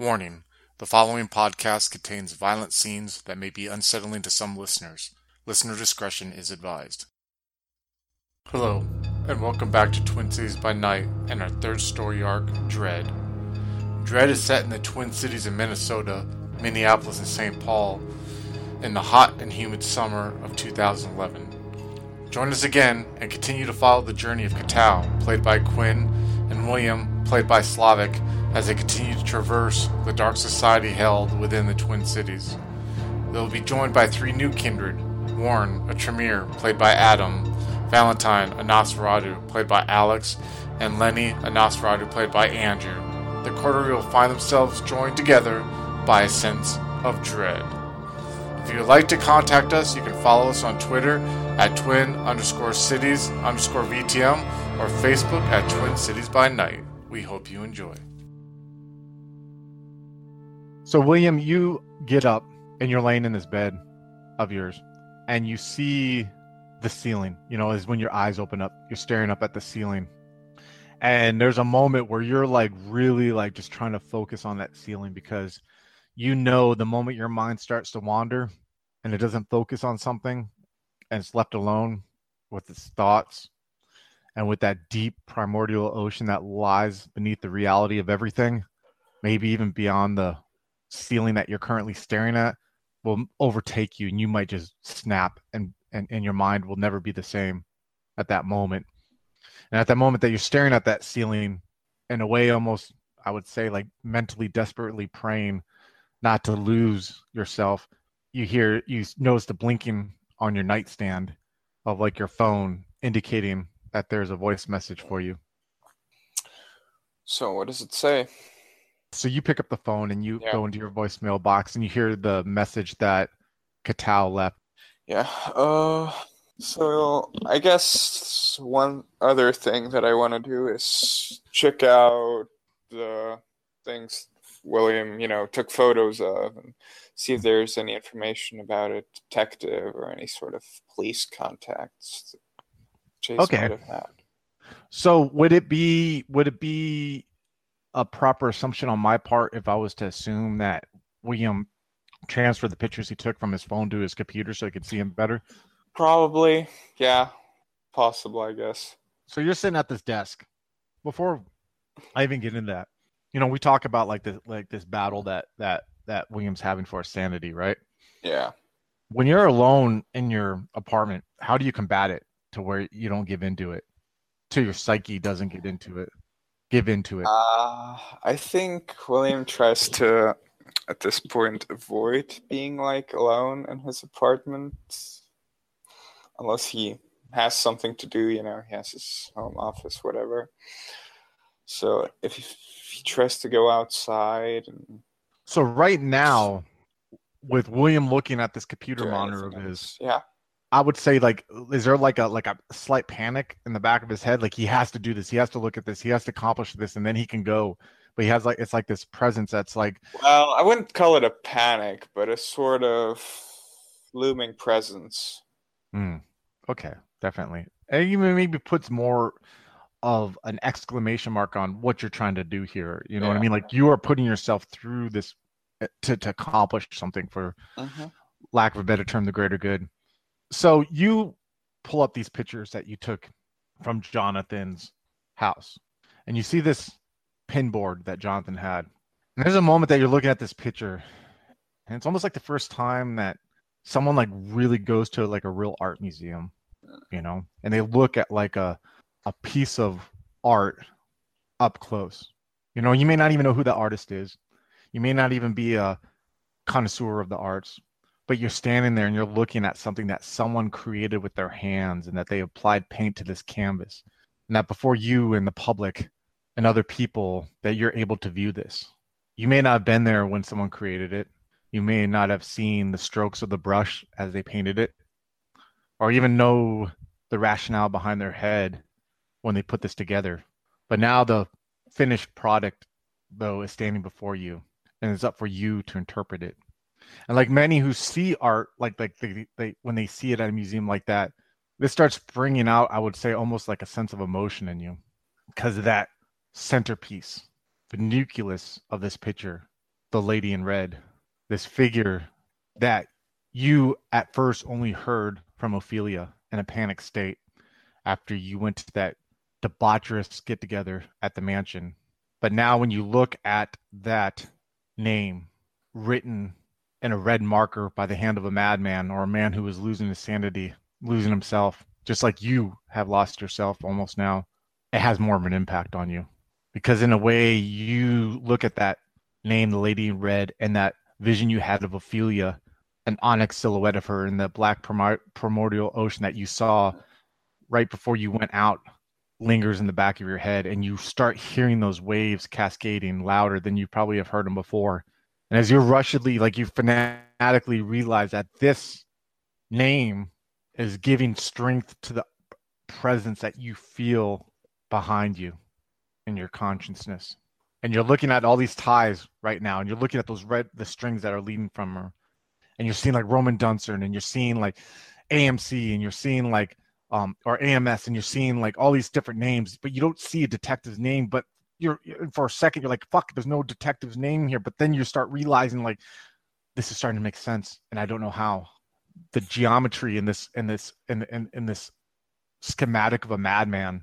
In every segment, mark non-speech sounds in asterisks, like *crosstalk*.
Warning: The following podcast contains violent scenes that may be unsettling to some listeners. Listener discretion is advised. Hello, and welcome back to Twin Cities by Night and our third story arc, Dread. Dread is set in the Twin Cities of Minnesota, Minneapolis, and St. Paul in the hot and humid summer of 2011. Join us again and continue to follow the journey of Katao, played by Quinn, and William, played by Slavic, as they continue to traverse the dark society held within the Twin Cities. They will be joined by three new kindred Warren, a Tremere, played by Adam, Valentine, a Nosferatu, played by Alex, and Lenny, a Nosferatu, played by Andrew. The coterie will find themselves joined together by a sense of dread. If you would like to contact us, you can follow us on Twitter at twin underscore cities underscore VTM or Facebook at Twin Cities by Night. We hope you enjoy. So, William, you get up and you're laying in this bed of yours and you see the ceiling. You know, is when your eyes open up, you're staring up at the ceiling. And there's a moment where you're like really like just trying to focus on that ceiling because you know the moment your mind starts to wander and it doesn't focus on something and it's left alone with its thoughts and with that deep primordial ocean that lies beneath the reality of everything, maybe even beyond the ceiling that you're currently staring at will overtake you and you might just snap and, and, and your mind will never be the same at that moment. And at that moment that you're staring at that ceiling in a way almost I would say like mentally desperately praying not to lose yourself, you hear you notice the blinking on your nightstand of like your phone indicating that there's a voice message for you. So what does it say? So you pick up the phone and you Yeah. go into your voicemail box and you hear the message that Katao left. Yeah. Uh so I guess one other thing that I want to do is check out the things William, you know, took photos of and see if there's any information about a detective or any sort of police contacts Chase Okay. might have had. So would it be would it be a proper assumption on my part if I was to assume that William transferred the pictures he took from his phone to his computer so he could see him better? Probably, yeah. Possible, I guess. So you're sitting at this desk. Before I even get into that, you know, we talk about like the like this battle that that that William's having for his sanity, right? Yeah. When you're alone in your apartment, how do you combat it to where you don't give into it? To your psyche doesn't get into it. Give into it. Uh, I think William tries to, at this point, avoid being like alone in his apartment, unless he has something to do. You know, he has his home office, whatever. So if he, he tries to go outside and So right now, with William looking at this computer monitor of his, yeah, I would say like, is there like a like a slight panic in the back of his head? Like he has to do this, he has to look at this, he has to accomplish this, and then he can go. But he has like it's like this presence that's like, well, I wouldn't call it a panic, but a sort of looming presence. hmm, okay, definitely, and even maybe puts more of an exclamation mark on what you're trying to do here. You know what I mean? Like you are putting yourself through this uh, to to accomplish something for Mhm. lack of a better term, the greater good. So you pull up these pictures that you took from Jonathan's house, and you see this pin board that Jonathan had. And there's a moment that you're looking at this picture, and it's almost like the first time that someone like really goes to like a real art museum, you know, and they look at like a a piece of art up close. You know, you may not even know who the artist is. You may not even be a connoisseur of the arts, but you're standing there and you're looking at something that someone created with their hands and that they applied paint to this canvas. And that before you and the public and other people that you're able to view this. You may not have been there when someone created it. You may not have seen the strokes of the brush as they painted it, or even know the rationale behind their head when they put this together. But now the finished product, though, is standing before you, and it's up for you to interpret it. And like many who see art, like like they, they when they see it at a museum like that, this starts bringing out, I would say, almost like a sense of emotion in you, because of that centerpiece, the nucleus of this picture the lady in red, this figure that you at first only heard from Ophelia in a panic state after you went to that debaucherous get together at the mansion. But now, when you look at that name written in a red marker by the hand of a madman or a man who is losing his sanity, losing himself, just like you have lost yourself almost now, it has more of an impact on you. Because in a way, you look at that name, the lady in red, and that vision you had of Ophelia, an onyx silhouette of her in the black primordial ocean that you saw right before you went out lingers in the back of your head and you start hearing those waves cascading louder than you probably have heard them before and as you're rushedly like you fanatically realize that this name is giving strength to the presence that you feel behind you in your consciousness and you're looking at all these ties right now and you're looking at those red the strings that are leading from her and you're seeing like roman dunsern and you're seeing like amc and you're seeing like um, or AMS, and you're seeing like all these different names, but you don't see a detective's name. But you're for a second, you're like, "Fuck, there's no detective's name here." But then you start realizing like this is starting to make sense, and I don't know how. The geometry in this, in this, in in, in this schematic of a madman,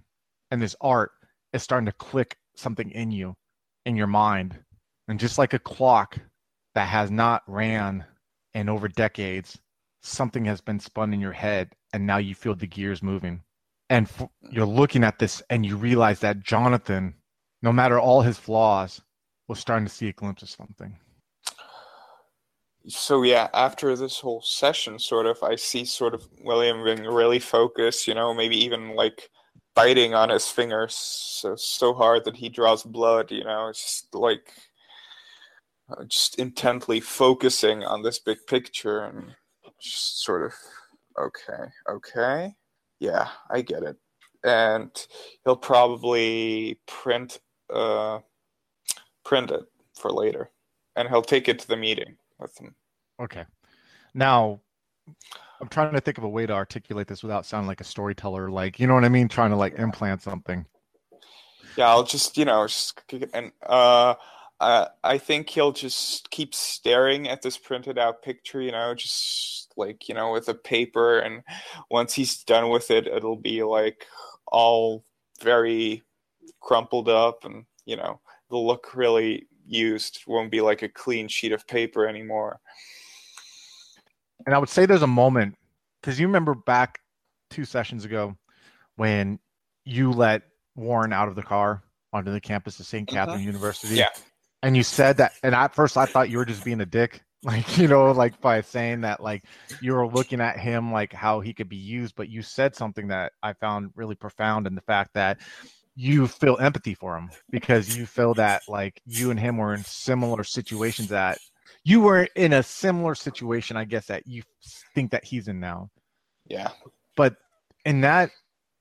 and this art is starting to click something in you, in your mind, and just like a clock that has not ran in over decades, something has been spun in your head and now you feel the gears moving and f- you're looking at this and you realize that jonathan no matter all his flaws was starting to see a glimpse of something so yeah after this whole session sort of i see sort of william being really focused you know maybe even like biting on his fingers so so hard that he draws blood you know it's just like uh, just intently focusing on this big picture and just sort of okay, okay, yeah, I get it. And he'll probably print uh print it for later, and he'll take it to the meeting with him. Okay. Now, I'm trying to think of a way to articulate this without sounding like a storyteller. Like, you know what I mean? Trying to like implant something. Yeah, I'll just you know just and uh. Uh, I think he'll just keep staring at this printed out picture, you know, just like you know with a paper and once he's done with it it'll be like all very crumpled up and you know it'll look really used won't be like a clean sheet of paper anymore. And i would say there's a moment because you remember back two sessions ago when you let warren out of the car onto the campus of st uh-huh. catherine university? Yeah. And you said that and at first i thought you were just being a dick *laughs* like you know like by saying that like you were looking at him like how he could be used but you said something that i found really profound in the fact that you feel empathy for him because you feel that like you and him were in similar situations that you were in a similar situation i guess that you think that he's in now yeah but in that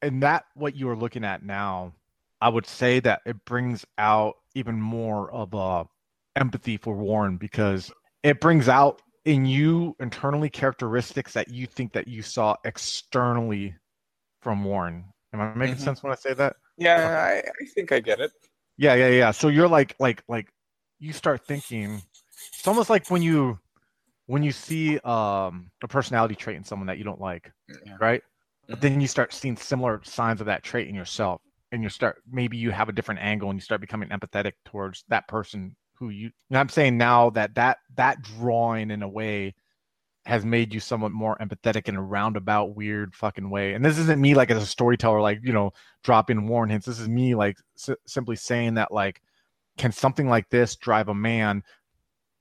in that what you are looking at now i would say that it brings out even more of a empathy for warren because it brings out in you internally characteristics that you think that you saw externally from Warren. Am I making mm-hmm. sense when I say that? Yeah, I, I think I get it. Yeah, yeah, yeah. So you're like, like, like, you start thinking. It's almost like when you, when you see um, a personality trait in someone that you don't like, yeah. right? Mm-hmm. But then you start seeing similar signs of that trait in yourself, and you start maybe you have a different angle, and you start becoming empathetic towards that person who you I'm saying now that that that drawing in a way has made you somewhat more empathetic in a roundabout weird fucking way. And this isn't me like as a storyteller like, you know, dropping warn hints. This is me like s- simply saying that like can something like this drive a man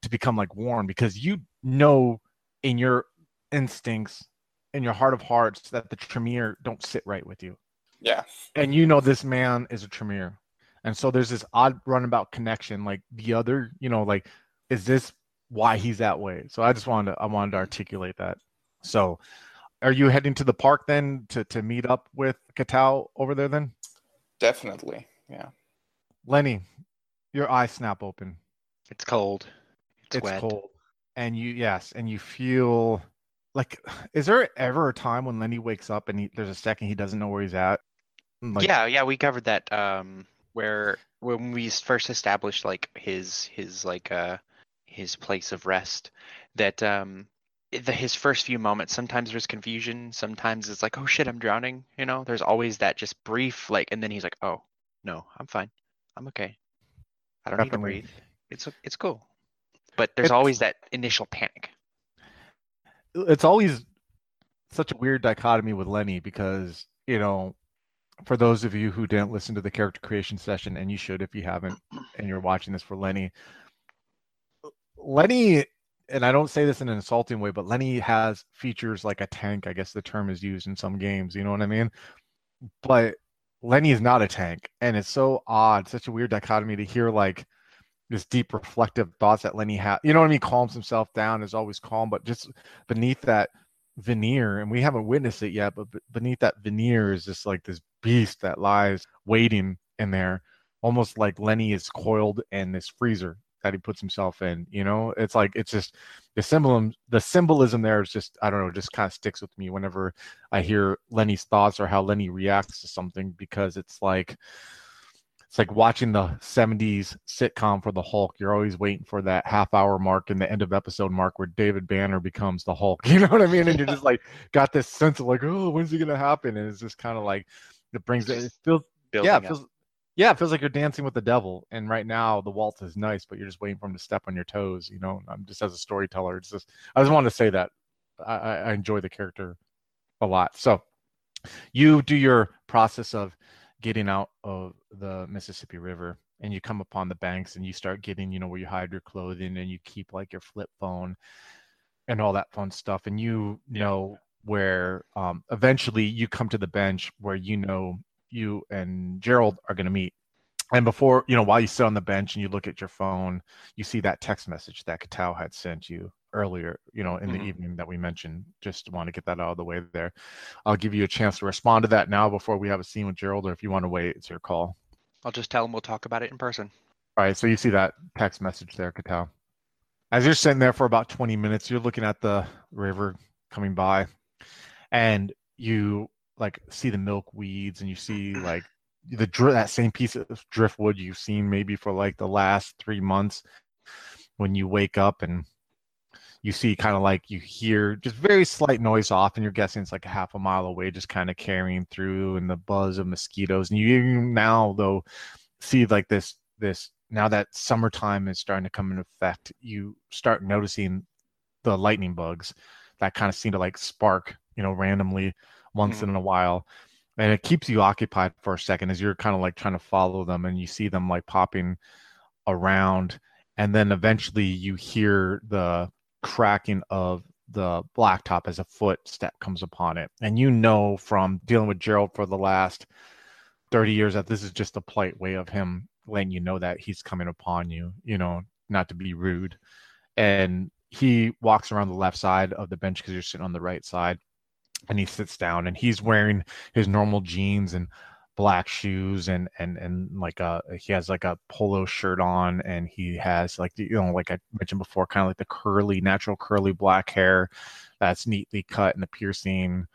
to become like Warren because you know in your instincts in your heart of hearts that the Tremere don't sit right with you. Yeah. And you know this man is a Tremere and so there's this odd runabout connection like the other you know like is this why he's that way. So i just wanted to i wanted to articulate that. So are you heading to the park then to to meet up with Katao over there then? Definitely yeah. Lenny your eyes snap open. It's cold. It's, it's wet. cold. And you yes and you feel like is there ever a time when lenny wakes up and he, there's a second he doesn't know where he's at? Like, yeah yeah we covered that um where when we first established like his his like uh his place of rest. That um, the, his first few moments, sometimes there's confusion, sometimes it's like, oh shit, I'm drowning. You know, there's always that just brief like, and then he's like, oh no, I'm fine, I'm okay. I don't Definitely. need to breathe. It's it's cool. But there's It's- always that initial panic. it's always such a weird dichotomy with Lenny because you know, for those of you who didn't listen to the character creation session, and you should if you haven't, and you're watching this for Lenny, Lenny, and I don't say this in an insulting way, but Lenny has features like a tank. I guess the term is used in some games. You know what I mean? But Lenny is not a tank, and it's so odd, such a weird dichotomy to hear like this deep reflective thoughts that Lenny has. You know what I mean? Calms himself down, is always calm, but just beneath that veneer, and we haven't witnessed it yet, but beneath that veneer is just like this beast that lies waiting in there, almost like Lenny is coiled in this freezer that he puts himself in. You know, it's like it's just the symbolism. The symbolism there is just I don't know, just kind of sticks with me whenever I hear Lenny's thoughts or how Lenny reacts to something because it's like it's like watching the 70s sitcom for the Hulk. You're always waiting for that half hour mark and the end of episode mark where David Banner becomes the Hulk. *laughs* You know what I mean? And you're just like got this sense of like, oh, when's it gonna happen? And it's just kind of like it brings it, it feels yeah, it feels yeah, it feels like you're dancing with the devil. And right now the waltz is nice, but you're just waiting for him to step on your toes, you know. I'm just as a storyteller. It's just I just wanted to say that. I, I I enjoy the character a lot. So you do your process of getting out of the Mississippi River and you come upon the banks and you start getting, you know, where you hide your clothing and you keep like your flip phone and all that fun stuff. And you know where um, eventually you come to the bench where you know you and Gerald are going to meet. And before, you know, while you sit on the bench and you look at your phone, you see that text message that Katao had sent you earlier, you know, in Mhm. the evening that we mentioned. Just want to get that out of the way there. I'll give you a chance to respond to that now before we have a scene with Gerald, or if you want to wait, it's your call. I'll just tell him we'll talk about it in person. All right, so you see that text message there, Katao. As you're sitting there for about 20 minutes, you're looking at the river coming by, and you like see the milkweeds and you see like the that same piece of driftwood you've seen maybe for like the last three months. When you wake up and you see kind of like you hear just very slight noise off, and you're guessing it's like a half a mile away, just kind of carrying through, and the buzz of mosquitoes. And you even now though see like this this now that summertime is starting to come into effect, you start noticing the lightning bugs that kind of seem to like spark, you know, randomly once mm-hmm. in a while. And it keeps you occupied for a second as you're kind of like trying to follow them and you see them like popping around. And then eventually you hear the cracking of the blacktop as a footstep comes upon it. And you know from dealing with Gerald for the last 30 years that this is just a polite way of him letting you know that he's coming upon you, you know, not to be rude. And he walks around the left side of the bench because you're sitting on the right side and he sits down and he's wearing his normal jeans and black shoes and and and like a he has like a polo shirt on and he has like you know like I mentioned before kind of like the curly natural curly black hair that's neatly cut and the piercing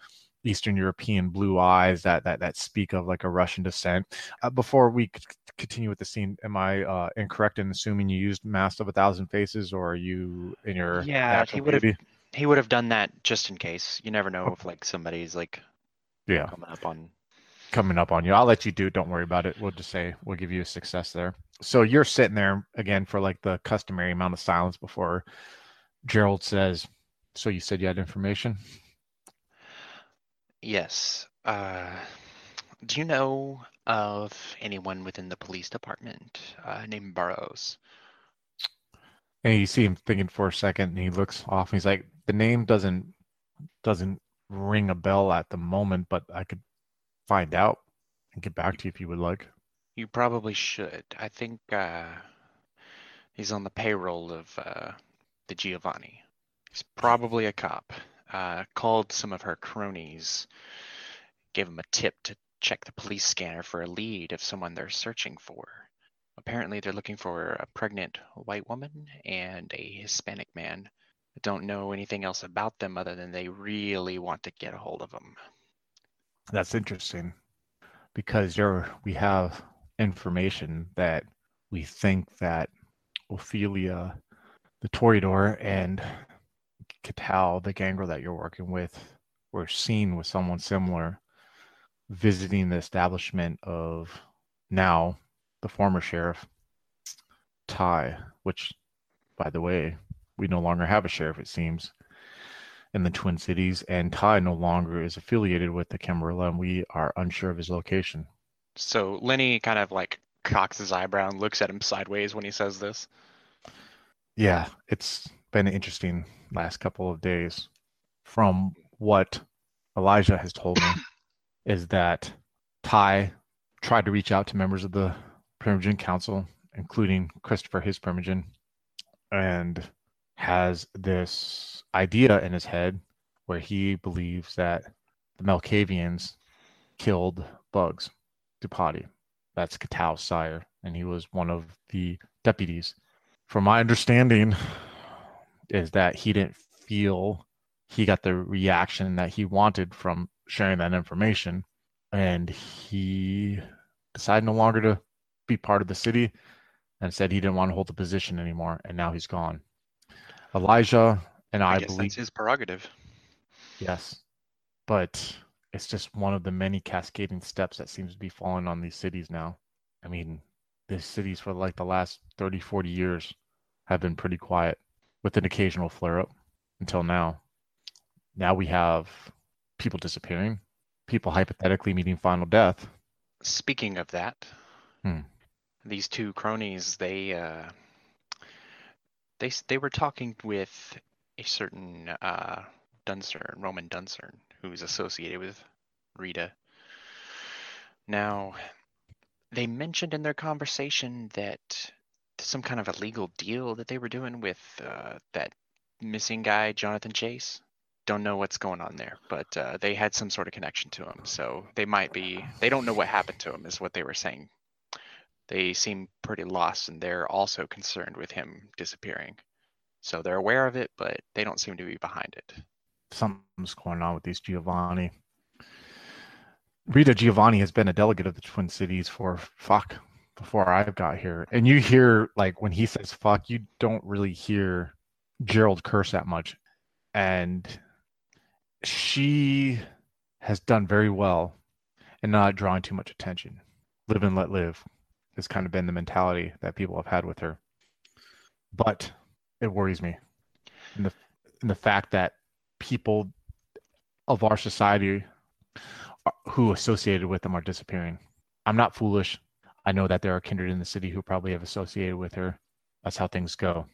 Eastern European blue eyes that that that speak of like a Russian descent. Uh, before we c- continue with the scene, am I uh, incorrect in assuming you used Mask of a Thousand Faces, or are you in your Yeah, he would have-? He would have done that just in case. You never know if like somebody's like Yeah, coming up on. coming up on you. I'll let you do it. Don't worry about it. We'll just say we'll give you a success there. So you're sitting there again for like the customary amount of silence before Gerald says, "So you said you had information." Yes. Uh, do you know of anyone within the police department uh, named Burrows? And you see him thinking for a second, and he looks off, and he's like, "The name doesn't doesn't ring a bell at the moment, but I could find out and get back to you if you would like." You probably should. I think uh, he's on the payroll of uh, the Giovanni. He's probably a cop. Uh, called some of her cronies, gave him a tip to check the police scanner for a lead of someone they're searching for. Apparently, they're looking for a pregnant white woman and a Hispanic man. Don't know anything else about them other than they really want to get a hold of them. That's interesting because there we have information that we think that Ophelia the Toreador and Catal, the gangrel that you're working with, were seen with someone similar visiting the establishment of now the former sheriff, Ty, which, by the way, we no longer have a sheriff, it seems, in the Twin Cities, and Ty no longer is affiliated with the Camarilla, and we are unsure of his location. So Lenny kind of like cocks his eyebrow and looks at him sideways when he says this. Yeah, it's been an interesting last couple of days. From what Elijah has told me, *coughs* is that Ty tried to reach out to members of the Primogen Council, including Christopher, his Primogen, and has this idea in his head where he believes that the Malkavians killed Bugs Dupati. That's Catal's sire, and he was one of the deputies. From my understanding, is that he didn't feel he got the reaction that he wanted from sharing that information, and he decided no longer to be part of the city and said he didn't want to hold the position anymore, and now he's gone. Elijah and I, I, guess believe that's his prerogative. Yes. But it's just one of the many cascading steps that seems to be falling on these cities now. I mean, these cities for like the last 30, 40 years have been pretty quiet with an occasional flare up until now. Now we have people disappearing, people hypothetically meeting final death. Speaking of that, Hmm. these two cronies, they uh, they they were talking with a certain uh, Duncern, Roman Duncern, who's associated with Rita. Now, they mentioned in their conversation that some kind of a legal deal that they were doing with uh, that missing guy, Jonathan Chase. Don't know what's going on there, but uh, they had some sort of connection to him, so they might be. They don't know what happened to him, is what they were saying. They seem pretty lost, and they're also concerned with him disappearing. So they're aware of it, but they don't seem to be behind it. Something's going on with these Giovanni. Rita Giovanni has been a delegate of the Twin Cities for fuck before I've got here. And you hear like when he says fuck, you don't really hear Gerald curse that much. And she has done very well in not drawing too much attention. Live and let live has kind of been the mentality that people have had with her. But it worries me. in the in the fact that people of our society are- who associated with them are disappearing. I'm not foolish. I know that there are kindred in the city who probably have associated with her. That's how things go.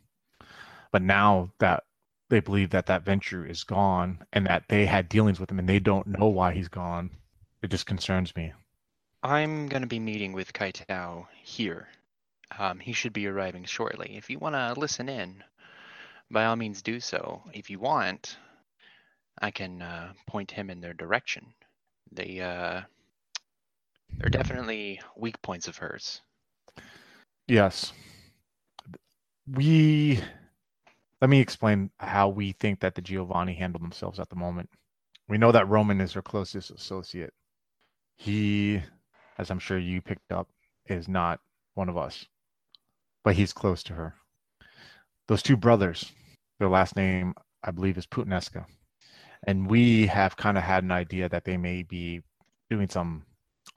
But now that they believe that that venture is gone and that they had dealings with him and they don't know why he's gone, it just concerns me. I'm going to be meeting with Kaitao here. Um, he should be arriving shortly. If you want to listen in, by all means do so. If you want, I can uh, point him in their direction. They, uh, they're definitely weak points of hers. Yes. We let me explain how we think that the Giovanni handle themselves at the moment. We know that Roman is her closest associate. He, as I'm sure you picked up, is not one of us, but he's close to her. Those two brothers, their last name, I believe, is Putinesca. And we have kind of had an idea that they may be doing some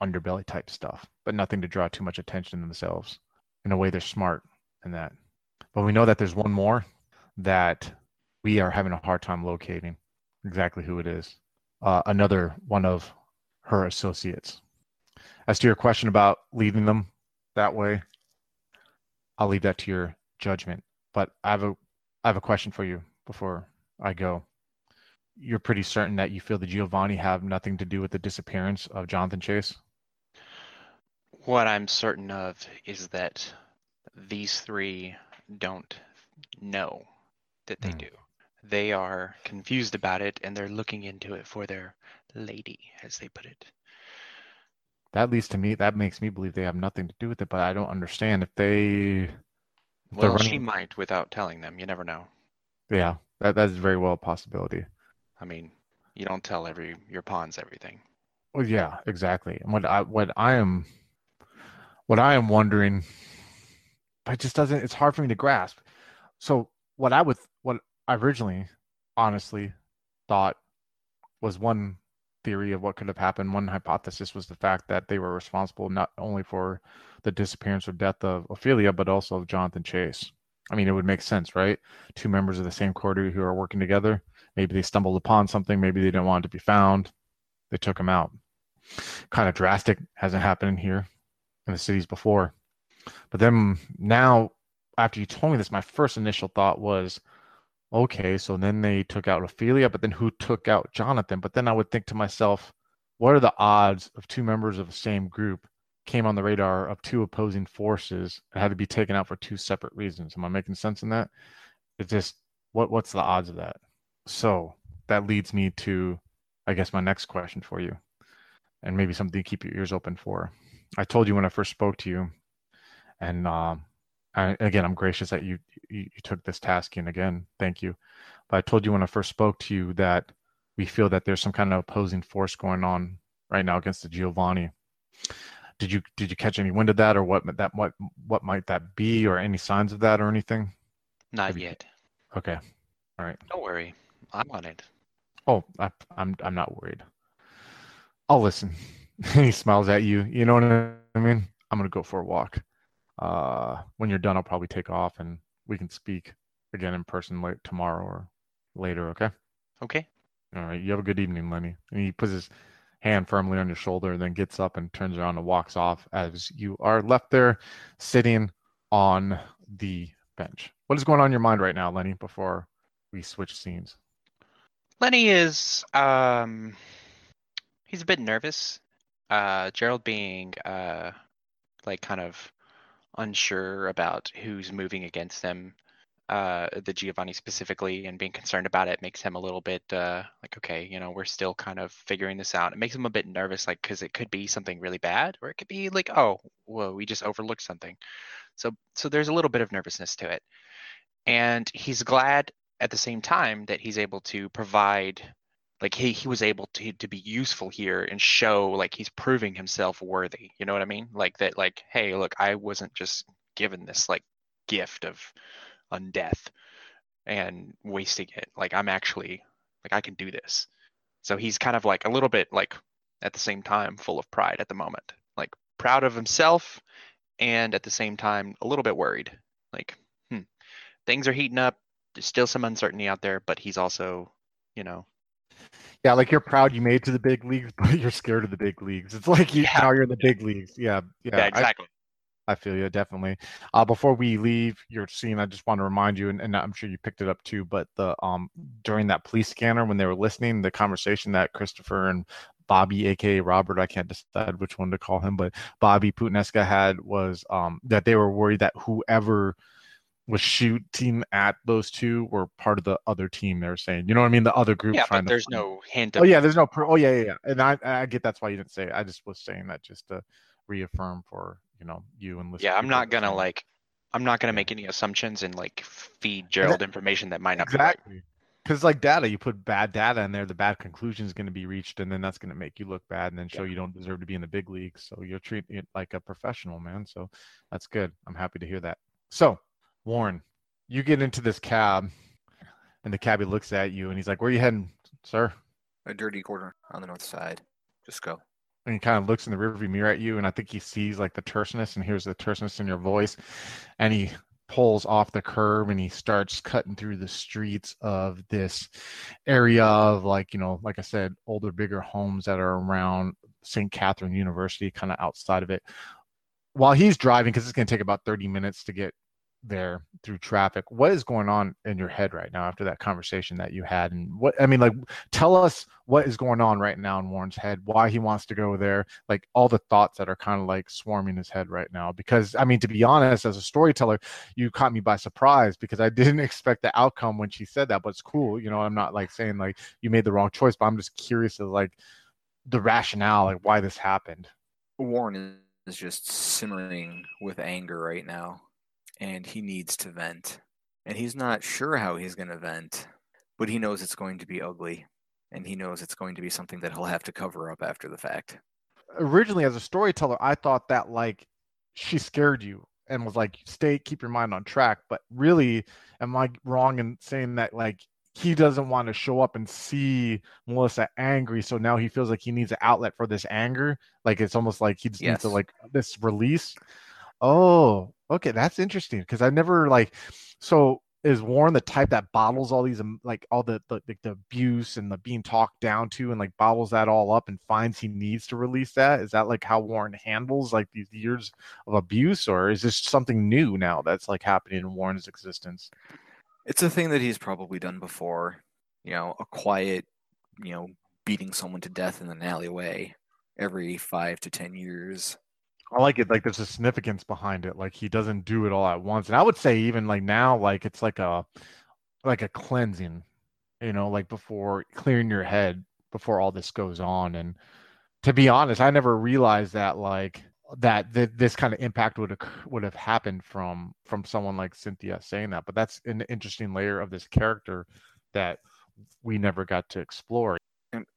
underbelly type stuff, but nothing to draw too much attention to themselves. In a way, they're smart in that. But we know that there's one more that we are having a hard time locating exactly who it is. Uh, another one of her associates. As to your question about leading them that way, I'll leave that to your judgment. But I have a I have a question for you before I go. You're pretty certain that you feel the Giovanni have nothing to do with the disappearance of Jonathan Chase? What I'm certain of is that these three don't know that they Hmm. do. They are confused about it and they're looking into it for their lady, as they put it. That leads to me. That makes me believe they have nothing to do with it. But I don't understand if they. if Well, she might without telling them. You never know. Yeah, that that is very well a possibility. I mean, you don't tell every your pawns everything. Well, yeah, exactly. And what I what I am what I am wondering, but it just doesn't. It's hard for me to grasp. So what I would what I originally honestly thought was one theory of what could have happened. One hypothesis was the fact that they were responsible not only for the disappearance or death of Ophelia, but also of Jonathan Chase. I mean, it would make sense, right? Two members of the same coterie who are working together. Maybe they stumbled upon something. Maybe they didn't want it to be found. They took him out. Kind of drastic. Hasn't happened here in the cities before. But then now, after you told me this, my first initial thought was, okay, so then they took out Ophelia, but then who took out Jonathan? But then I would think to myself, what are the odds of two members of the same group came on the radar of two opposing forces and had to be taken out for two separate reasons? Am I making sense in that? It's just what what's the odds of that? So that leads me to, I guess, my next question for you, and maybe something to keep your ears open for. I told you when I first spoke to you, and um, I, again, I'm gracious that you, you, you took this task and again, thank you. But I told you when I first spoke to you that we feel that there's some kind of opposing force going on right now against the Giovanni. Did you did you catch any wind of that, or what that what what might that be, or any signs of that, or anything? Not you, yet. Okay, all right. Don't worry, I'm on it. Oh, I, I'm I'm not worried. I'll listen. *laughs* he smiles at you. You know what I mean? I'm gonna go for a walk uh, when you're done, I'll probably take off and we can speak again in person late tomorrow or later. Okay. Okay. All right. You have a good evening, Lenny. And he puts his hand firmly on your shoulder, and then gets up and turns around and walks off as you are left there sitting on the bench. What is going on in your mind right now, Lenny, before we switch scenes? Lenny is um he's a bit nervous. Uh Gerald being uh like kind of unsure about who's moving against them, uh, the Giovanni specifically, and being concerned about it makes him a little bit uh, like, okay, you know, we're still kind of figuring this out. It makes him a bit nervous, like, because it could be something really bad, or it could be like, oh, whoa, we just overlooked something. So, so there's a little bit of nervousness to it, and he's glad at the same time that he's able to provide like he, he was able to to be useful here and show like he's proving himself worthy you know what i mean? Like that like hey look i wasn't just given this like gift of undeath and wasting it. Like i'm actually like i can do this. So he's kind of like a little bit like at the same time full of pride at the moment. Like proud of himself and at the same time a little bit worried. Like hmm, things are heating up. There's still some uncertainty out there but he's also you know yeah, like you're proud you made to the big leagues, *laughs* but you're scared of the big leagues. It's like you, yeah. now you're in the big leagues. Yeah, yeah, yeah exactly. I, I, feel you definitely. Uh, before we leave your scene, I just want to remind you, and, and, I'm sure you picked it up too, but the um during that police scanner when they were listening, the conversation that Christopher and Bobby, aka Robert, I can't decide which one to call him, but Bobby Putineska had was um that they were worried that whoever was shooting at those two were part of the other team. They were saying, you know what I mean? The other group. Yeah, but oh, there's no hint. Of- oh yeah, there's no. Pro- oh yeah, yeah, yeah. And I, I get that's why you didn't say. It. I just was saying that just to reaffirm for you know you and listen. Yeah, I'm not gonna like. I'm not gonna make any assumptions and like feed Gerald that, information that might not exactly. be right. Because like data, you put bad data in there, the bad conclusion is going to be reached, and then that's going to make you look bad, and then show yeah. you don't deserve to be in the big leagues. So you're treating it like a professional, man. So that's good. I'm happy to hear that. So Warren, you get into this cab, and the cabbie looks at you, and he's like, "Where are you heading, sir?" A dirty corner on the north side. Just go. And he kind of looks in the rearview mirror at you, and I think he sees like the terseness and hears the terseness in your voice, and he pulls off the curb and he starts cutting through the streets of this area of like you know like i said older bigger homes that are around st catherine university kind of outside of it while he's driving because it's going to take about 30 minutes to get there through traffic what is going on in your head right now after that conversation that you had? And what i mean like tell us what is going on right now in warren's head why he wants to go there like all the thoughts that are kind of like swarming his head right now. Because i mean to be honest as a storyteller you caught me by surprise because i *laughs* didn't expect the outcome when she said that but it's cool you know i'm not like saying like you made the wrong choice but i'm just curious of like the rationale like why this happened. Warren is just simmering with anger right now and he needs to vent. And he's not sure how he's going to vent, but he knows it's going to be ugly. And he knows it's going to be something that he'll have to cover up after the fact. Originally, as a storyteller, I thought that like she scared you and was like, "Stay, keep your mind on track." But really, am I wrong in saying that like he doesn't want to show up and see Melissa angry, so now he feels like he needs an outlet for this anger. Like it's almost like he just needs to like this release. Oh, okay, that's interesting because I never like. So is Warren the type that bottles all these um, like all the the, the the abuse and the being talked down to and like bottles that all up and finds he needs to release that? Is that like how Warren handles like these years of abuse, or is this something new now that's like happening in Warren's existence? It's a thing that he's probably done before. You know, a quiet, you know, beating someone to death in an alleyway every five to ten years. I like it. Like there's a significance behind it. Like he doesn't do it all at once. And I would say even like now, like it's like a like a cleansing, you know, like before clearing your head before all this goes on. And to be honest, I never realized that like that th- this kind of impact would would have happened from from someone like Cynthia saying that. But that's an interesting layer of this character that we never got to explore.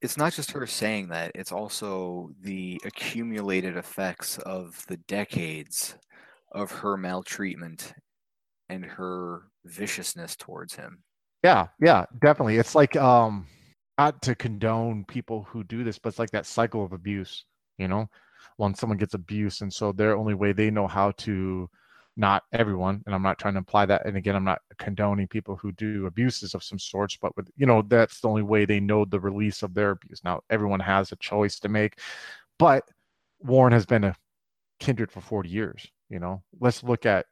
It's not just her saying that, it's also the accumulated effects of the decades of her maltreatment and her viciousness towards him. Yeah, yeah, definitely. It's like um not to condone people who do this, but it's like that cycle of abuse, you know, when someone gets abuse and so their only way they know how to not everyone, and I'm not trying to imply that, and again, I'm not condoning people who do abuses of some sorts, but with you know, that's the only way they know the release of their abuse. Now, everyone has a choice to make, but Warren has been a kindred for 40 years, you know. Let's look at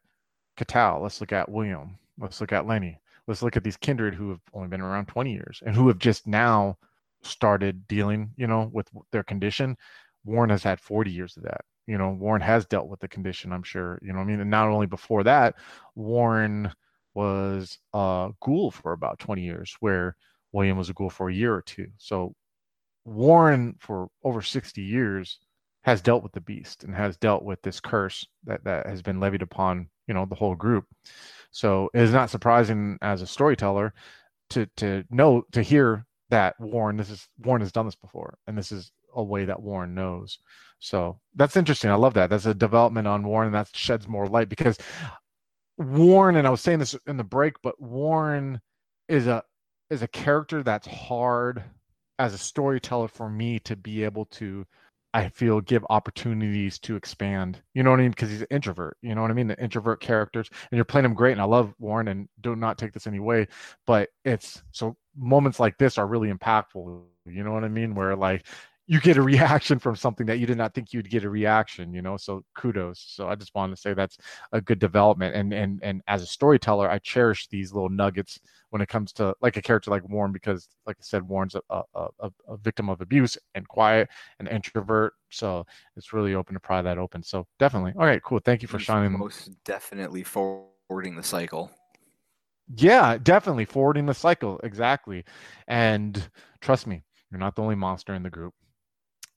Catal, let's look at William, let's look at Lenny let's look at these kindred who have only been around 20 years and who have just now started dealing you know with their condition warren has had 40 years of that you know warren has dealt with the condition i'm sure you know i mean and not only before that warren was a ghoul for about 20 years where william was a ghoul for a year or two. So warren for over 60 years has dealt with the beast and has dealt with this curse that that has been levied upon you know the whole group. So it is not surprising as a storyteller to to know to hear that Warren this is Warren has done this before and this is a way that Warren knows. So that's interesting. I love that. That's a development on Warren and that sheds more light because Warren and I was saying this in the break, but Warren is a is a character that's hard as a storyteller for me to be able to I feel give opportunities to expand. You know what I mean? Because he's an introvert. You know what I mean? The introvert characters, and you're playing him great. And I love Warren, and do not take this any way, but it's so moments like this are really impactful. You know what I mean? Where like you get a reaction from something that you did not think you'd get a reaction. You know, so kudos. So I just wanted to say that's a good development. And and and as a storyteller, I cherish these little nuggets when it comes to like a character like Warren, because like I said, Warren's a, a, a, a victim of abuse and quiet and introvert. So it's really open to pry that open. So definitely. All right, cool. Thank you for He's shining. most definitely forwarding the cycle. Yeah, definitely forwarding the cycle. Exactly. And trust me, you're not the only monster in the group.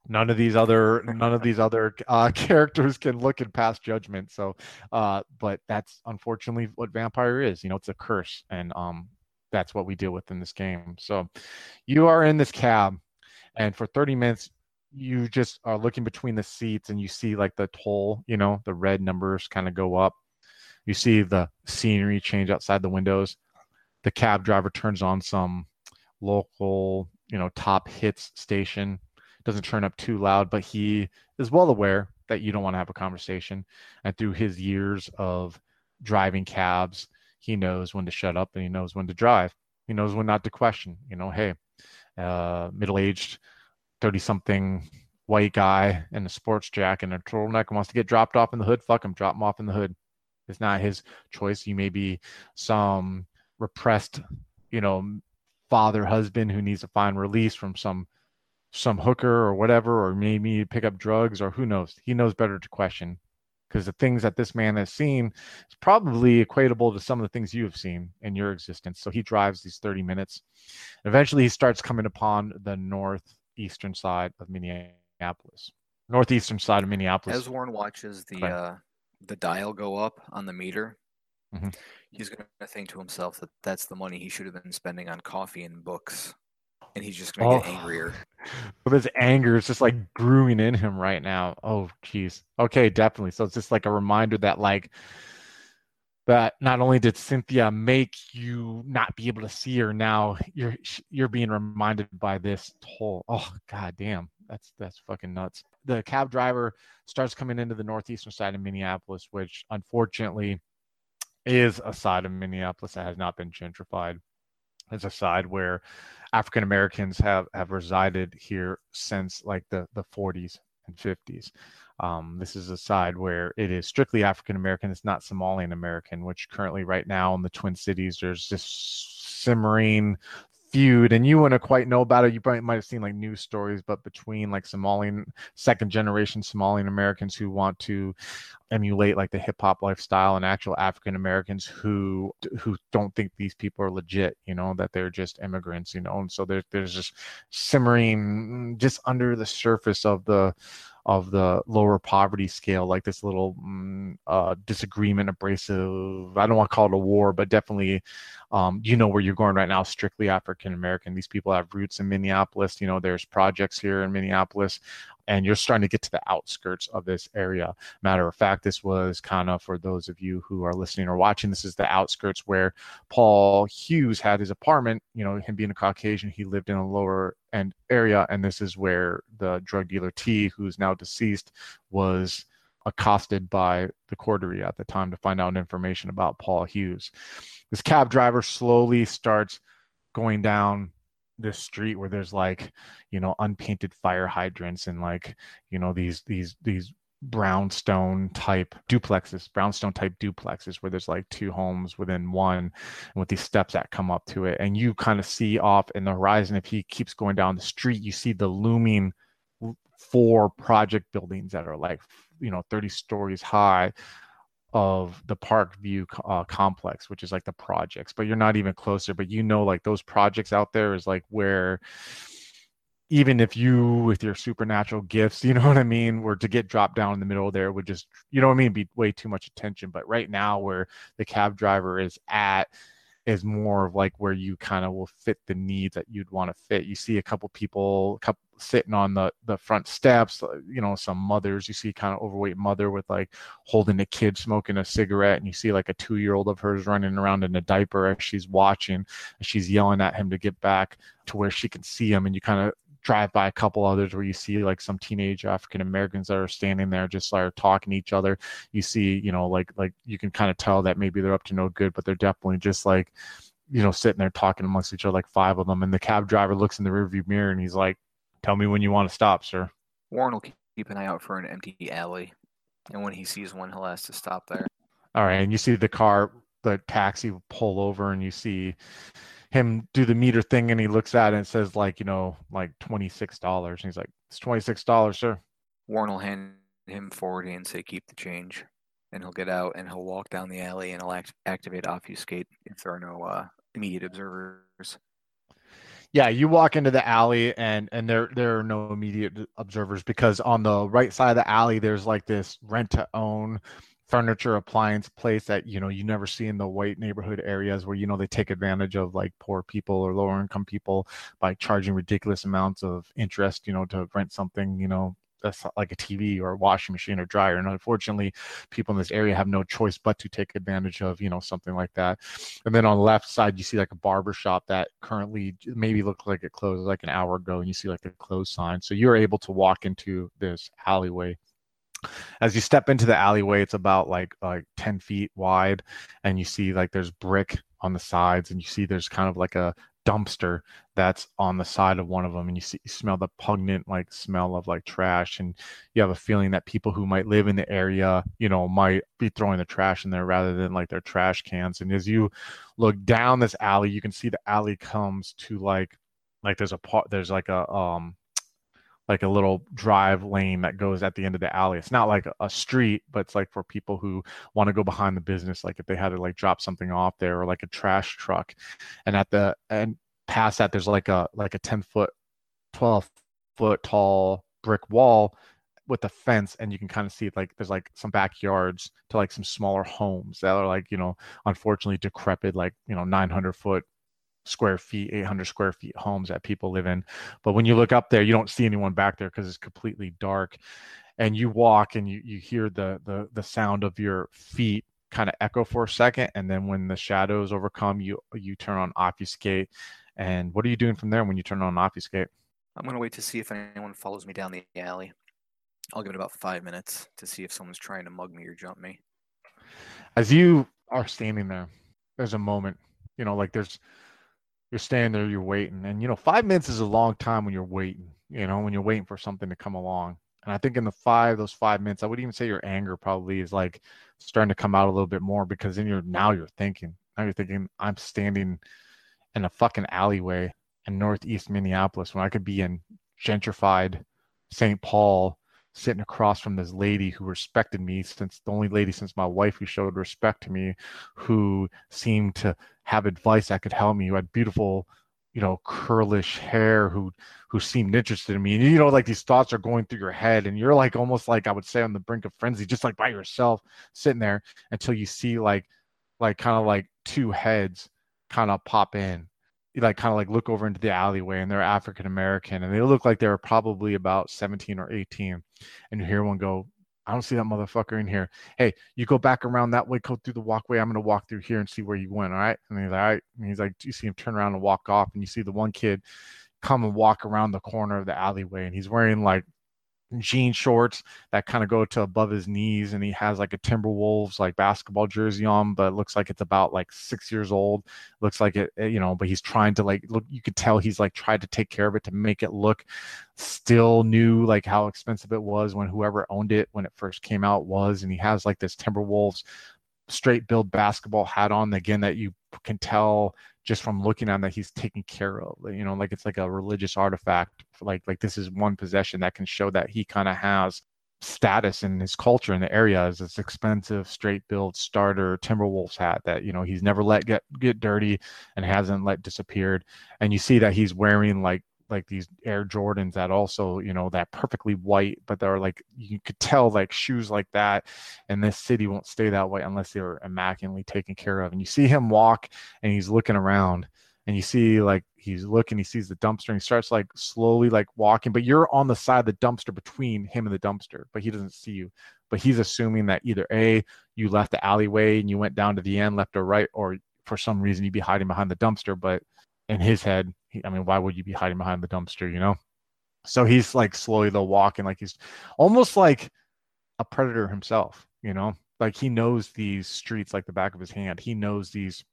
None of these other none of these other *laughs* uh, characters can look and pass judgment. So, uh, but that's unfortunately what vampire is. You know, it's a curse, and um, that's what we deal with in this game. So, you are in this cab, and for 30 minutes, you just are looking between the seats, and you see like the toll. You know, the red numbers kind of go up. You see the scenery change outside the windows. The cab driver turns on some local, you know, top hits station. Doesn't turn up too loud, but he is well aware that you don't want to have a conversation. And through his years of driving cabs, he knows when to shut up and he knows when to drive. He knows when not to question. You know, hey, uh, middle-aged, thirty-something white guy in a sports jacket and a turtleneck wants to get dropped off in the hood. Fuck him, drop him off in the hood. It's not his choice. You may be some repressed, you know, father husband who needs to find release from some some hooker or whatever, or maybe pick up drugs or who knows. He knows better to question because the things that this man has seen is probably equatable to some of the things you have seen in your existence. So he drives these 30 minutes. Eventually, he starts coming upon the northeastern side of Minneapolis. Northeastern side of Minneapolis. As Warren watches the uh, the dial go up on the meter, Mhm. he's going to think to himself that that's the money he should have been spending on coffee and books, and he's just going to get Oh. angrier. *laughs* But this anger is just like mm. brewing in him right now. Oh, geez. Okay, definitely. So it's just like a reminder that like that not only did Cynthia make you not be able to see her, now you're you're being reminded by this whole. Oh, god damn, that's that's fucking nuts. The cab driver starts coming into the northeastern side of Minneapolis, which unfortunately is a side of Minneapolis that has not been gentrified. It's a side where African Americans have have resided here since like the the 40s and 50s. Um, this is a side where it is strictly African American. It's not Somalian American, which currently right now in the Twin Cities there's this simmering feud and you wouldn't quite know about it you probably might have seen like news stories but between like somalian second generation somalian americans who want to emulate like the hip hop lifestyle and actual african americans who who don't think these people are legit you know that they're just immigrants you know and so there's there's just simmering just under the surface of the of the lower poverty scale, like this little mm, uh, disagreement, abrasive. I don't want to call it a war, but definitely, um, you know where you're going right now. Strictly African American. These people have roots in Minneapolis. You know, there's projects here in Minneapolis and you're starting to get to the outskirts of this area. Matter of fact, this was kind of for those of you who are listening or watching, this is the outskirts where Paul Hughes had his apartment. You know, him being a Caucasian, he lived in a lower end area, and this is where the drug dealer T, who's now deceased, was accosted by the coterie at the time to find out information about Paul Hughes. This cab driver slowly starts going down this street where there's like you know unpainted fire hydrants and like you know these these these brownstone type duplexes brownstone type duplexes where there's like two homes within one and with these steps that come up to it and you kind of see off in the horizon if he keeps going down the street you see the looming four project buildings that are like you know 30 stories high of the park view uh, complex which is like the projects but you're not even closer but you know like those projects out there is like where even if you with your supernatural gifts you *laughs* know what i mean were to get dropped down in the middle there would just you know what i mean be way too much attention. But right now where the cab driver is at is more of like where you kind of will fit the needs that you'd want to fit. You see a couple people, couple sitting on the the front steps, uh, you know, some mothers. You see kind of overweight mother with like holding a kid smoking a cigarette, and you see like a two year old of hers running around in a diaper as she's watching. And she's yelling at him to get back to where she can see him, and you kind of drive by a couple others where you see like some teenage African Americans that are standing there just like talking to each other. You see, you know, like like you can kind of tell that maybe they're up to no good, but they're definitely just like, you know, sitting there talking amongst each other, like five of them. And the cab driver looks in the rearview mirror and he's like, "Tell me when you want to stop, sir." Warren will keep an eye out for an empty alley, and when he sees one, he'll ask to stop there. All right, and you see the car, the taxi pull over, and you see him do the meter thing and he looks at it and says like you know like $26 and he's like it's $26 sir. Warren will hand him 40 and say keep the change and he'll get out and he'll walk down the alley and he'll act- activate obfuscate if there are no uh, immediate observers. Yeah you walk into the alley and and there there are no immediate observers because on the right side of the alley there's like this rent to own furniture appliance place that you know you never see in the white neighborhood areas where you know they take advantage of like poor people or lower income people by charging ridiculous amounts of interest you know to rent something you know that's like a TV or a washing machine or dryer. And unfortunately, people in this area have no choice but to take advantage of, you know, something like that. And then on the left side, you see like a barber shop that currently maybe looked like it closed like an hour ago, and you see like a closed sign. So you're able to walk into this alleyway as you step into the alleyway it's about like like 10 feet wide and you see like there's brick on the sides and you see there's kind of like a dumpster that's on the side of one of them and you see you smell the pungent like smell of like trash and you have a feeling that people who might live in the area you know might be throwing the trash in there rather than like their trash cans and as you look down this alley you can see the alley comes to like like there's a part there's like a um like a little drive lane that goes at the end of the alley. It's not like a, street, but it's like for people who want to go behind the business, like if they had to like drop something off there or like a trash truck. And at the and past that there's like a like a 10 foot, 12 foot tall brick wall with a fence and you can kind of see like there's like some backyards to like some smaller homes that are like, you know, unfortunately decrepit, like, you know, 900 foot square feet, 800 square feet homes that people live in. But when you look up there, you don't see anyone back there because it's completely dark. And you walk and you, you hear the, the the sound of your feet kind of echo for a second, and then when the shadows overcome, you you turn on obfuscate. And what are you doing from there when you turn on obfuscate? I'm gonna wait to see if anyone follows me down the alley. I'll give it about five minutes to see if someone's trying to mug me or jump me. As you are standing there, there's a moment, you know, like there's you're standing there, you're waiting, and you know, five minutes is a long time when you're waiting. You know, when you're waiting for something to come along. And I think in the five, those five minutes, I would even say your anger probably is like starting to come out a little bit more because then you're now you're thinking, now you're thinking, I'm standing in a fucking alleyway in northeast Minneapolis when I could be in gentrified St. Paul sitting across from this lady who respected me since the only lady since my wife who showed respect to me who seemed to have advice that could help me. Who had beautiful you know curlish hair who who seemed interested in me. And you know like these thoughts are going through your head and you're like almost like i would say on the brink of frenzy just like by yourself sitting there until you see like like kind of like two heads kind of pop in. You like kind of like look over into the alleyway and they're african american and they look like they were probably about 17 or 18 and you hear one go I don't see that motherfucker in here. Hey, you go back around that way, go through the walkway. I'm gonna walk through here and see where you went. All right. And he's like, all right. And he's like, you see him turn around and walk off, and you see the one kid come and walk around the corner of the alleyway, and he's wearing like jean shorts that kind of go to above his knees and he has like a timberwolves like basketball jersey on but looks like it's about like six years old. Looks like it eh, you know but he's trying to like look you could tell he's like tried to take care of it to make it look still new like how expensive it was when whoever owned it when it first came out was and he has like this timberwolves straight build basketball hat on again that you can tell just from looking at that he's taken care of you know like it's like a religious artifact like like this is one possession that can show that he kind of has status in his culture in the area as this expensive straight build starter timberwolves hat that you know he's never let get get dirty and hasn't let disappeared. And you see that he's wearing like like these Air Jordans that also, you know, that perfectly white, but they're like you could tell like shoes like that and this city won't stay that way unless they're immaculately taken care of. And you see him walk and he's looking around and you see like he's looking, he sees the dumpster and he starts like slowly like walking, but you're on the side of the dumpster between him and the dumpster, but he doesn't see you. But he's assuming that either A, you left the alleyway and you went down to the end, left or right, or for some reason you'd be hiding behind the dumpster, but in his head, I mean, why would you be hiding behind the dumpster, you know? So he's like slowly though walking, like he's almost like a predator himself, you know? Like he knows these streets like the back of his hand. He knows these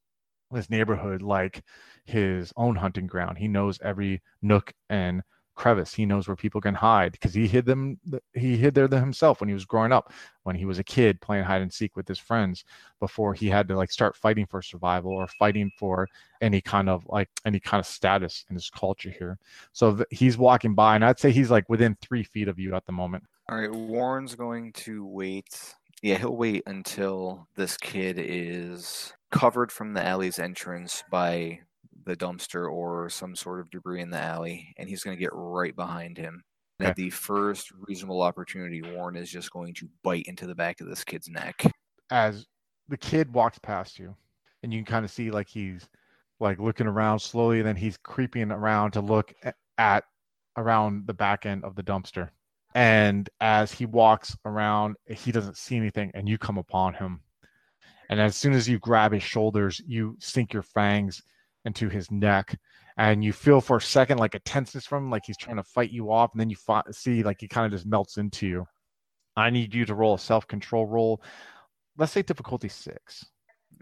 this neighborhood like his own hunting ground. He knows every nook and crevice. He knows where people can hide because he hid them. He hid there himself when he was growing up, when he was a kid playing hide and seek with his friends before he had to like start fighting for survival or fighting for any kind of like any kind of status in his culture here. So he's walking by, and I'd say he's like within three feet of you at the moment. All right, Warren's going to wait. Yeah, he'll wait until this kid is covered from the alley's entrance by the dumpster or some sort of debris in the alley, and he's going to get right behind him. And at the first reasonable opportunity, Warren is just going to bite into the back of this kid's neck. As the kid walks past you, and you can kind of see like he's like looking around slowly, and then he's creeping around to look at around the back end of the dumpster. And as he walks around, he doesn't see anything, and you come upon him. And as soon as you grab his shoulders, you sink your fangs into his neck and you feel for a second like a tenseness from him like he's trying to fight you off and then you fi- see like he kind of just melts into you. I need you to roll a self-control roll. Let's say difficulty six.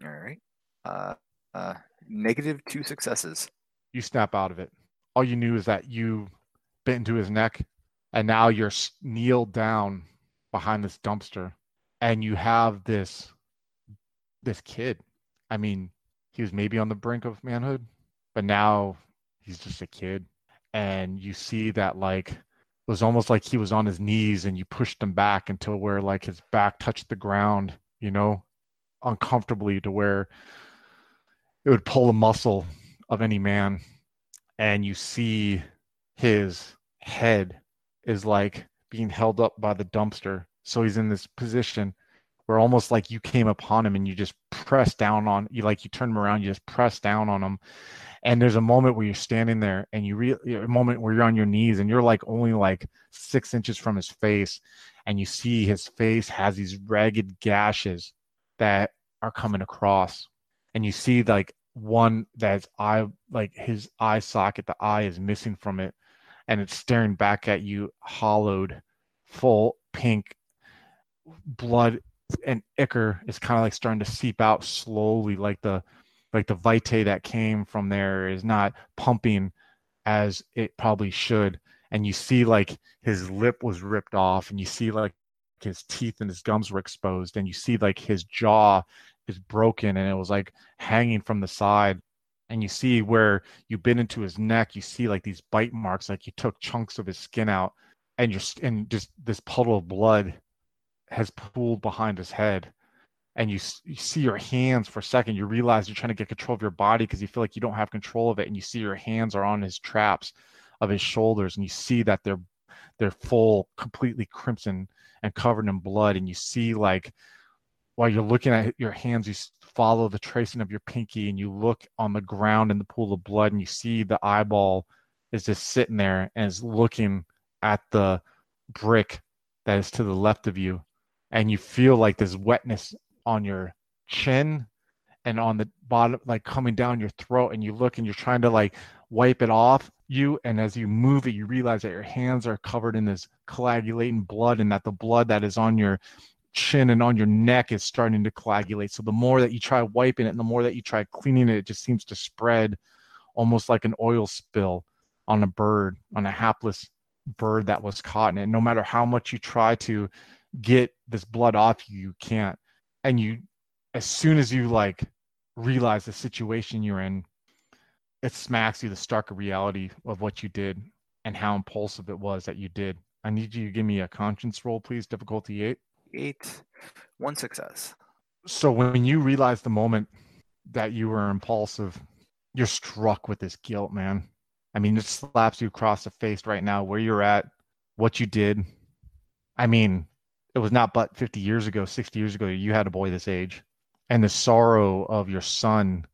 All right uh uh negative two successes. You snap out of it. All you knew is that you bit into his neck and now you're kneeled down behind this dumpster and you have this this kid. I mean he was maybe on the brink of manhood, but now he's just a kid. And you see that like it was almost like he was on his knees and you pushed him back until where like his back touched the ground, you know, uncomfortably to where it would pull a muscle of any man. And you see his head is like being held up by the dumpster. So he's in this position where almost like you came upon him and you just press down on you like you turn him around you just press down on him And there's a moment where you're standing there and you re- a moment where you're on your knees and you're like only like six inches from his face. And you see his face has these ragged gashes that are coming across. And you see like one that's eye, like his eye socket, the eye is missing from it. And it's staring back at you, hollowed, full pink blood and ichor is kind of like starting to seep out slowly like the like the vitae that came from there is not pumping as it probably should. And you see like his lip was ripped off and you see like his teeth and his gums were exposed and you see like his jaw is broken and it was like hanging from the side. And you see where you bit into his neck you see like these bite marks like you took chunks of his skin out and you're and just this puddle of blood has pooled behind his head and you, you see your hands for a second you realize you're trying to get control of your body because you feel like you don't have control of it and you see your hands are on his traps of his shoulders and you see that they're they're full completely crimson and covered in blood and you see like while you're looking at your hands you follow the tracing of your pinky and you look on the ground in the pool of blood and you see the eyeball is just sitting there and is looking at the brick that is to the left of you and you feel like this wetness on your chin and on the bottom like coming down your throat and you look and you're trying to like wipe it off you and as you move it you realize that your hands are covered in this coagulating blood and that the blood that is on your chin and on your neck is starting to coagulate. So the more that you try wiping it and the more that you try cleaning it it just seems to spread almost like an oil spill on a bird on a hapless bird that was caught in it. No matter how much you try to get this blood off you you can't. And you as soon as you like realize the situation you're in it smacks you the stark reality of what you did and how impulsive it was that you did. I need you to give me a conscience roll please difficulty eight. Eight, one success. so when you realize the moment that you were impulsive you're struck with this guilt man. I mean it slaps you across the face right now where you're at what you did. I mean it was not but 50 years ago 60 years ago you had a boy this age and the sorrow of your son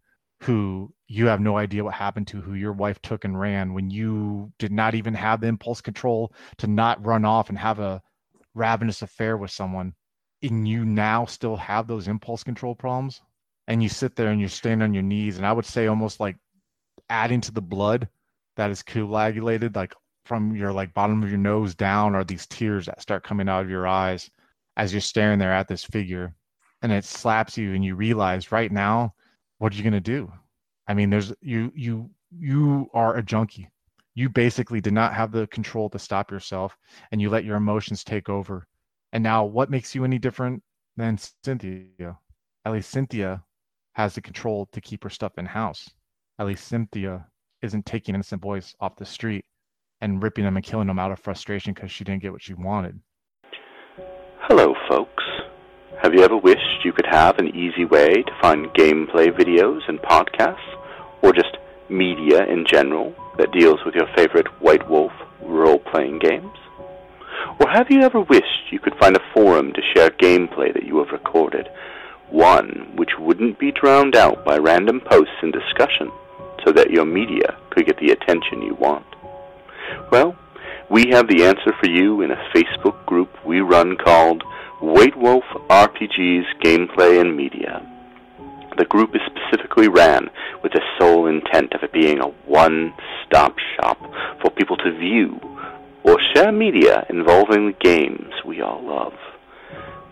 who you have no idea what happened to who your wife took and ran when you did not even have the impulse control to not run off and have a ravenous affair with someone. And you now still have those impulse control problems and you sit there and you're standing on your knees. And i would say almost like adding to the blood that is coagulated like from your like bottom of your nose down are these tears that start coming out of your eyes as you're staring there at this figure and it slaps you and you realize right now what are you going to do. I mean there's you you you are a junkie. You basically did not have the control to stop yourself and you let your emotions take over. And now what makes you any different than cynthia? At least cynthia has the control to keep her stuff in house at least cynthia isn't taking innocent boys off the street and ripping them and killing them out of frustration because she didn't get what she wanted Hello, folks. Have you ever wished you could have an easy way to find gameplay videos and podcasts, or just media in general that deals with your favorite White Wolf role playing games? Or have you ever wished you could find a forum to share gameplay that you have recorded, one which wouldn't be drowned out by random posts and discussion, so that your media could get the attention you want? Well, we have the answer for you in a Facebook group we run called White Wolf RPGs Gameplay and Media. The group is specifically ran with the sole intent of it being a one stop shop for people to view or share media involving the games we all love.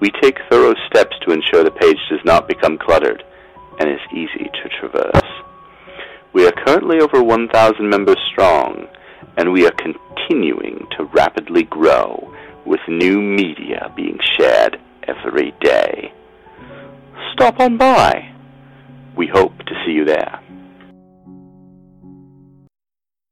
We take thorough steps to ensure the page does not become cluttered and is easy to traverse. We are currently over 1,000 members strong, and we are continuing to rapidly grow with new media being shared every day. Stop on by. We hope to see you there.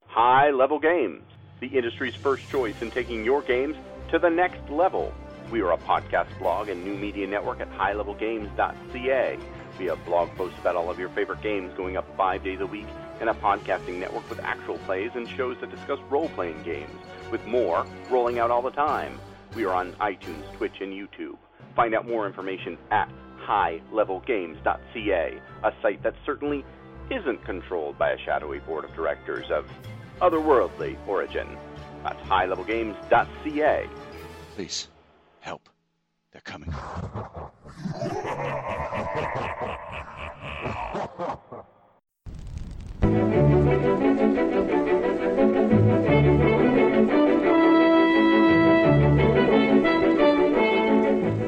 High Level Games, the industry's first choice in taking your games to the next level. We are a podcast blog and new media network at highlevelgames.ca. We have blog posts about all of your favorite games going up five days a week, and a podcasting network with actual plays and shows that discuss role playing games, with more rolling out all the time. We are on iTunes, Twitch, and YouTube. Find out more information at highlevelgames.ca, a site that certainly isn't controlled by a shadowy board of directors of otherworldly origin. That's highlevelgames.ca. Please, help. They're coming. *laughs*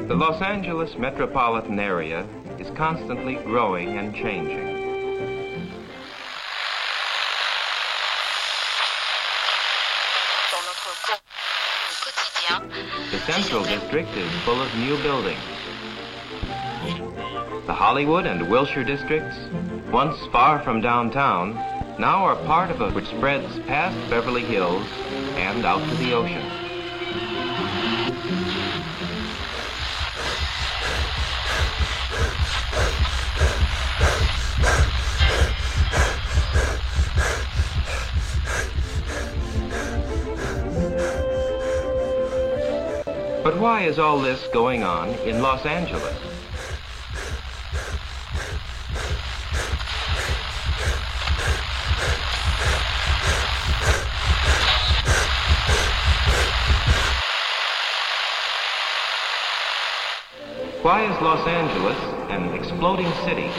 The Los Angeles metropolitan area is constantly growing and changing. The Central District is full of new buildings. The Hollywood and Wilshire districts, once far from downtown, now are part of a which spreads past Beverly Hills and out to the ocean. But why is all this going on in Los Angeles? Why is Los Angeles an exploding city?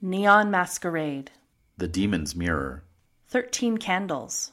Neon Masquerade, The Demon's Mirror. 13 Candles,